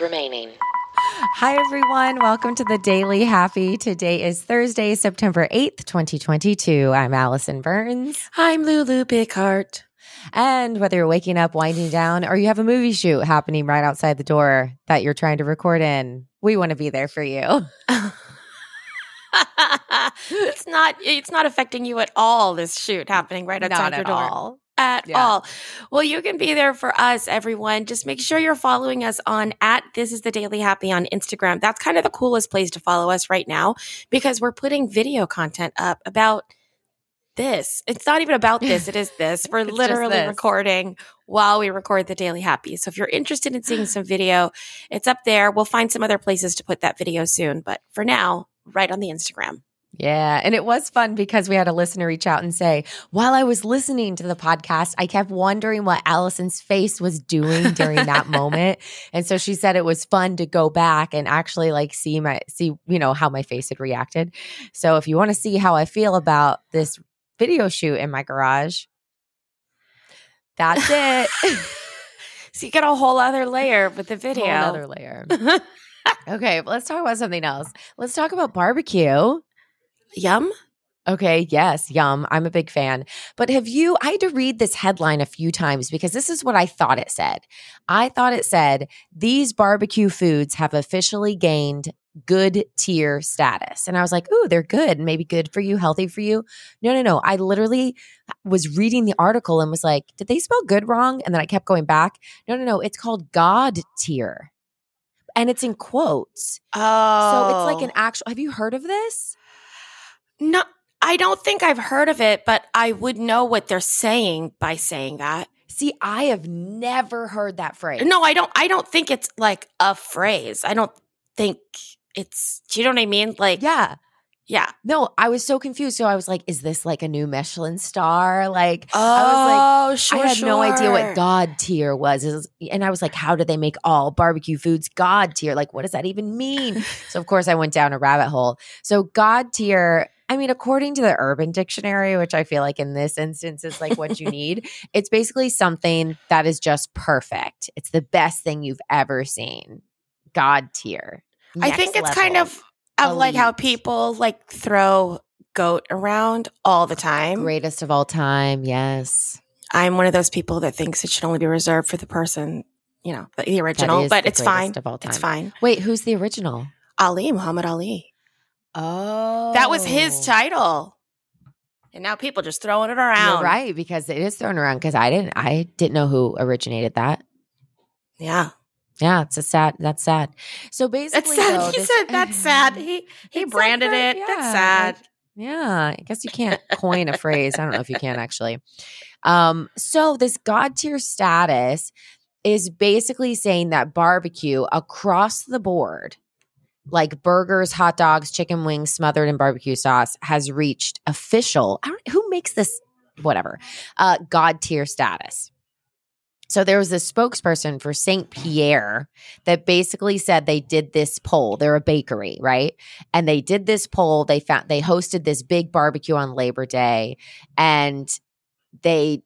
remaining. Hi, everyone. Welcome to the Daily Happy. Today is Thursday, September 8th, 2022. I'm Alison Burns. I'm Lulu Bigheart. And whether you're waking up, winding down, or you have a movie shoot happening right outside the door that you're trying to record in, we want to be there for you. it's not it's not affecting you at all this shoot happening right outside Not your at door. At Yeah. all. Well, you can be there for us, everyone. Just make sure you're following us on at this is the daily happy on Instagram. That's kind of the coolest place to follow us right now because we're putting video content up about this. It's not even about this, it is this. We're literally this. recording while we record the Daily Happy. So if you're interested in seeing some video, it's up there. We'll find some other places to put that video soon. But for now, right on the Instagram. Yeah. And it was fun because we had a listener reach out and say, while I was listening to the podcast, I kept wondering what Alison's face was doing during that moment. And so she said it was fun to go back and actually like see my, see, you know, how my face had reacted. So if you want to see how I feel about this video shoot in my garage, that's it. So you get a whole other layer with the video. Whole Another layer. Okay. Let's talk about something else. Let's talk about barbecue. Yum. Okay, yes, yum. I'm a big fan. But have you, I had to read this headline a few times because this is what I thought it said. I thought it said, these barbecue foods have officially gained good tier status. And I was like, ooh, they're good. Maybe good for you, healthy for you. No, no, no. I literally was reading the article and was like, did they spell good wrong? And then I kept going back. No, no, no. It's called God tier. And it's in quotes. Oh. So it's like oh. an actual, have you heard of this? No, I don't think I've heard of it, but I would know what they're saying by saying that. See, I have never heard that phrase. No, I don't I don't think it's like a phrase. I don't think it's do you know what I mean? Like Yeah. yeah. No, I was so confused. So I was like, is this like a new Michelin star? Like, Oh, I was like, sure. I had no idea what God tier. Was- And I was like, how do they make all barbecue foods God tier? Like, what does that even mean? so, of course, I went down a rabbit hole. So, God tier, I mean, according to the Urban Dictionary, which I feel like in this instance is like what you need, it's basically something that is just perfect. It's the best thing you've ever seen. God tier. I think it's kind level. of of like how people like throw goat around all the time. greatest of all time. Yes. I'm one of those people that thinks it should only be reserved for the person, you know, the, original, but the it's fine. Of all time. It's fine. Wait, who's the original? Ali, Muhammad Ali. Oh, That was his title. And now people just throwing it around. You're right because it is thrown around because I didn't I didn't know who originated that. Yeah. Yeah, it's a sad. That's sad. So That's basically, sad. though, he this- said that's sad. He he branded sad it. for- That's sad. yeah, I guess you can't coin a phrase. I don't know if you can actually. Um, so this god tier status is basically saying that barbecue across the board, like burgers, hot dogs, chicken wings smothered in barbecue sauce, has reached official. Who makes this? Whatever. Uh, god tier status. So there was this spokesperson for St. Pierre that basically said they did this poll. They're a bakery, right? And they did this poll. They found they hosted this big barbecue on Labor Day and they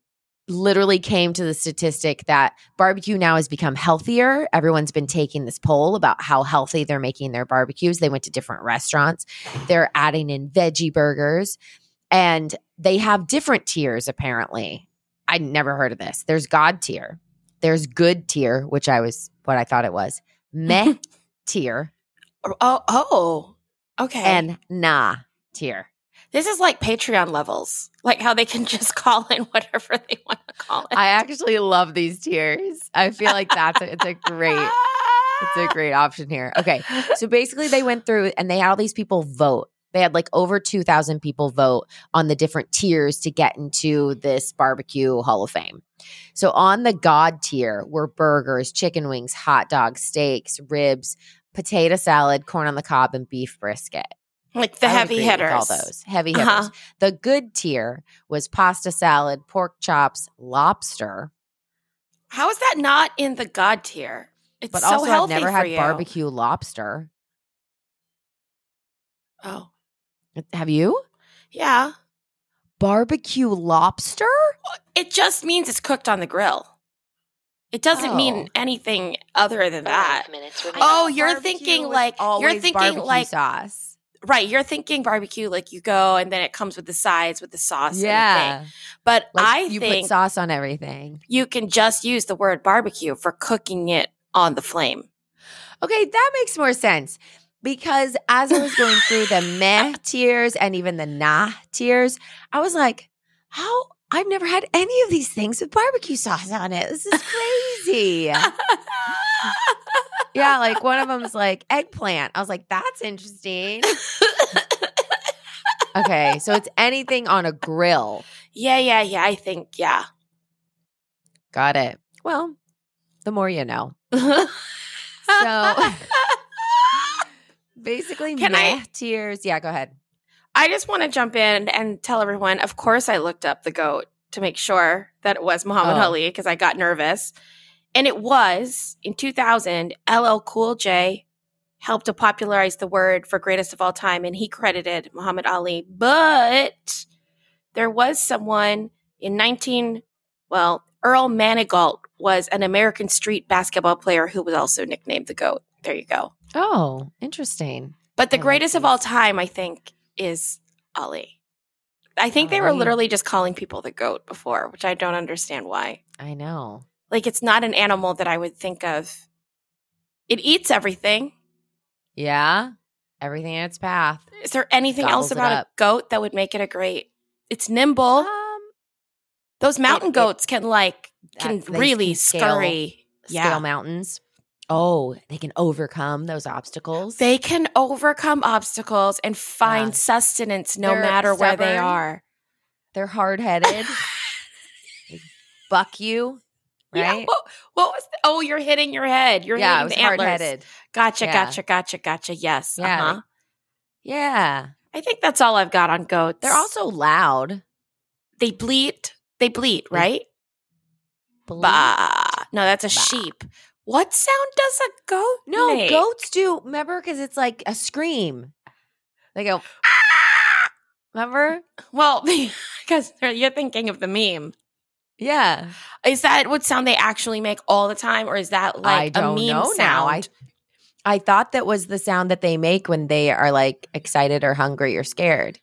literally came to the statistic that barbecue now has become healthier. Everyone's been taking this poll about how healthy they're making their barbecues. They went to different restaurants. They're adding in veggie burgers and they have different tiers apparently. I never heard of this. There's God tier. There's good tier, which I was what I thought it was. Meh tier Oh, oh. Okay. and nah tier. This is like Patreon levels. Like how they can just call in whatever they want to call it. I actually love these tiers. I feel like that's a, it's a great it's a great option here. Okay. So basically they went through and they had all these people vote. They had like over 2,000 people vote on the different tiers to get into this barbecue hall of fame. So on the God tier were burgers, chicken wings, hot dogs, steaks, ribs, potato salad, corn on the cob, and beef brisket. Like the I heavy agree hitters. All those heavy hitters. Uh-huh. The good tier was pasta salad, pork chops, lobster. How is that not in the God tier? It's But so also, I've healthy never for had you. barbecue lobster. Oh, Have you? yeah. Barbecue lobster? It just means it's cooked on the grill. It doesn't Oh. mean anything other than that. Five minutes I remaining. Oh, you're thinking was like- you're thinking like- sauce. Right. You're thinking barbecue, like you go and then it comes with the sides with the sauce. and the. Yeah, But like I you think put sauce on everything. you can just use the word barbecue for cooking it on the flame. Okay, that makes more sense because as I was going through the meh tears and even the nah tears, I was like, how? I've never had any of these things with barbecue sauce on it. This is crazy. yeah, like one of them's like eggplant. I was like, that's interesting. Okay, so it's anything on a grill. yeah, yeah, yeah. I think, yeah. Got it. Well, the more you know. So basically, Can I- tiers. Yeah, go ahead. I just want to jump in and tell everyone, of course, I looked up the goat to make sure that it was Muhammad Oh. Ali because I got nervous. And it was in 2000, LL Cool J helped to popularize the word for greatest of all time, and he credited Muhammad Ali. But there was someone in 19, well, Earl Manigault was an American street basketball player who was also nicknamed the GOAT. There you go. Oh, interesting. But the I like greatest of all time, I think, is Ali. I think they were literally just calling people the goat before, which I don't understand why. I know. Like, it's not an animal that I would think of. It eats everything. Yeah. Everything in its path. Is there anything else Gobbles it about a goat that would make it a great? It's nimble. Um, Those mountain it- goats can like can really can scale- scurry. scale Yeah, mountains. Oh, they can overcome those obstacles. they can overcome obstacles and find Yeah. sustenance no They're matter where they are. They're hard headed. Buck you, Yeah, right? what, what was? The, oh, you're hitting your head. You're Yeah, hitting the antlers. headed. Gotcha, Yeah. gotcha, gotcha, gotcha. Yes. Yeah, Uh-huh. Yeah. I think that's all I've got on goats. They're also loud. they bleat. They bleat, right? Bleat. Bah. No, that's a Bah. sheep. What sound does a goat No, make? goats do. Remember, because it's like a scream. They go. "Ah!" Remember? Well, because you're thinking of the meme. Yeah. Is that what sound they actually make all the time, or is that like I don't a meme know sound? now. I I thought that was the sound that they make when they are like excited or hungry or scared.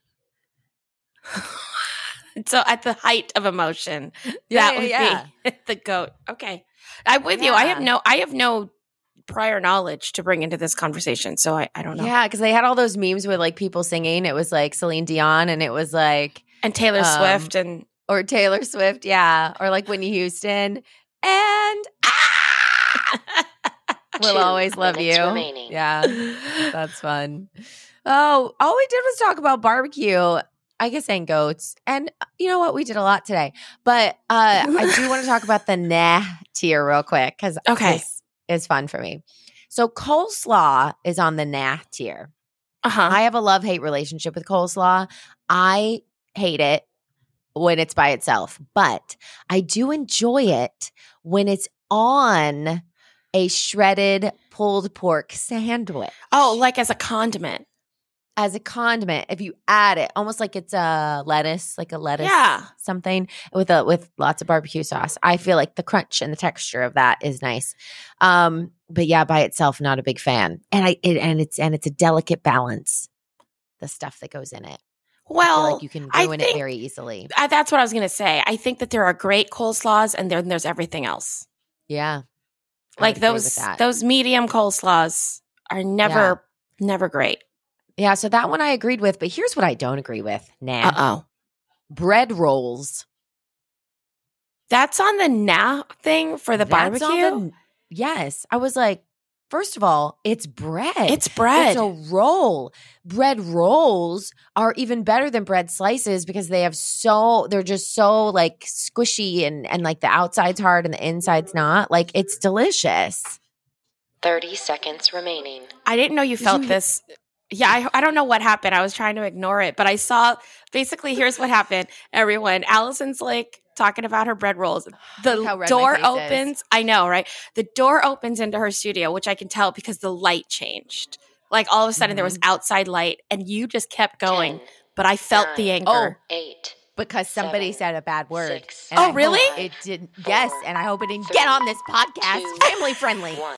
so at the height of emotion, Yeah, that would yeah, be the goat. Okay, I'm with you. I have no, I have no prior knowledge to bring into this conversation, so I, I don't know. Yeah, because they had all those memes with like people singing. It was like Celine Dion and it was like And Taylor Um, Swift and or Taylor Swift, yeah, or like Whitney Houston. And we'll always love you. remaining. Yeah, that's fun. Oh, all we did was talk about barbecue. I guess and goats. And uh, you know what? We did a lot today. But uh I do want to talk about the nah tier real quick because Okay. this is fun for me. So coleslaw is on the nah tier. uh huh. I have a love hate relationship with coleslaw. I hate it when it's by itself, but I do enjoy it when it's on a shredded pulled pork sandwich. Oh, like as a condiment. as a condiment, if you add it, almost like it's a lettuce, like a lettuce, Yeah. something with a with lots of barbecue sauce. I feel like the crunch and the texture of that is nice. Um, but yeah, by itself, not a big fan. And I it, and it's and it's a delicate balance. The stuff that goes in it. Well, like you can ruin it think- very easily. I, that's what I was going to say. I think that there are great coleslaws, and then there's everything else. Yeah, I like would agree with those those medium coleslaws are never never great. Yeah, so that one I agreed with, but here's what I don't agree with. Nah, oh. bread rolls That's on the now thing for the That's barbecue. the- yes, I was like, first of all, it's bread. it's bread. It's a roll. Bread rolls are even better than bread slices because they have so they're just so like squishy and and like the outside's hard and the inside's not. Like it's delicious. 30 seconds remaining. I didn't know you felt this. Yeah, I, I don't know what happened. I was trying to ignore it, but I saw basically here's what happened. Everyone, Alison's like talking about her bread rolls. The Look how red my door face is. opens. I know, right? The door opens into her studio, which I can tell because the light changed. Like all of a sudden there was Mm-hmm. outside light and you just kept going, 10, but I felt the Nine. anger. eight, because somebody Seven, said a bad word. six, And Oh, I hope really? It didn't. Yes, and I hope it didn't three, get on this podcast. two, Family friendly. one.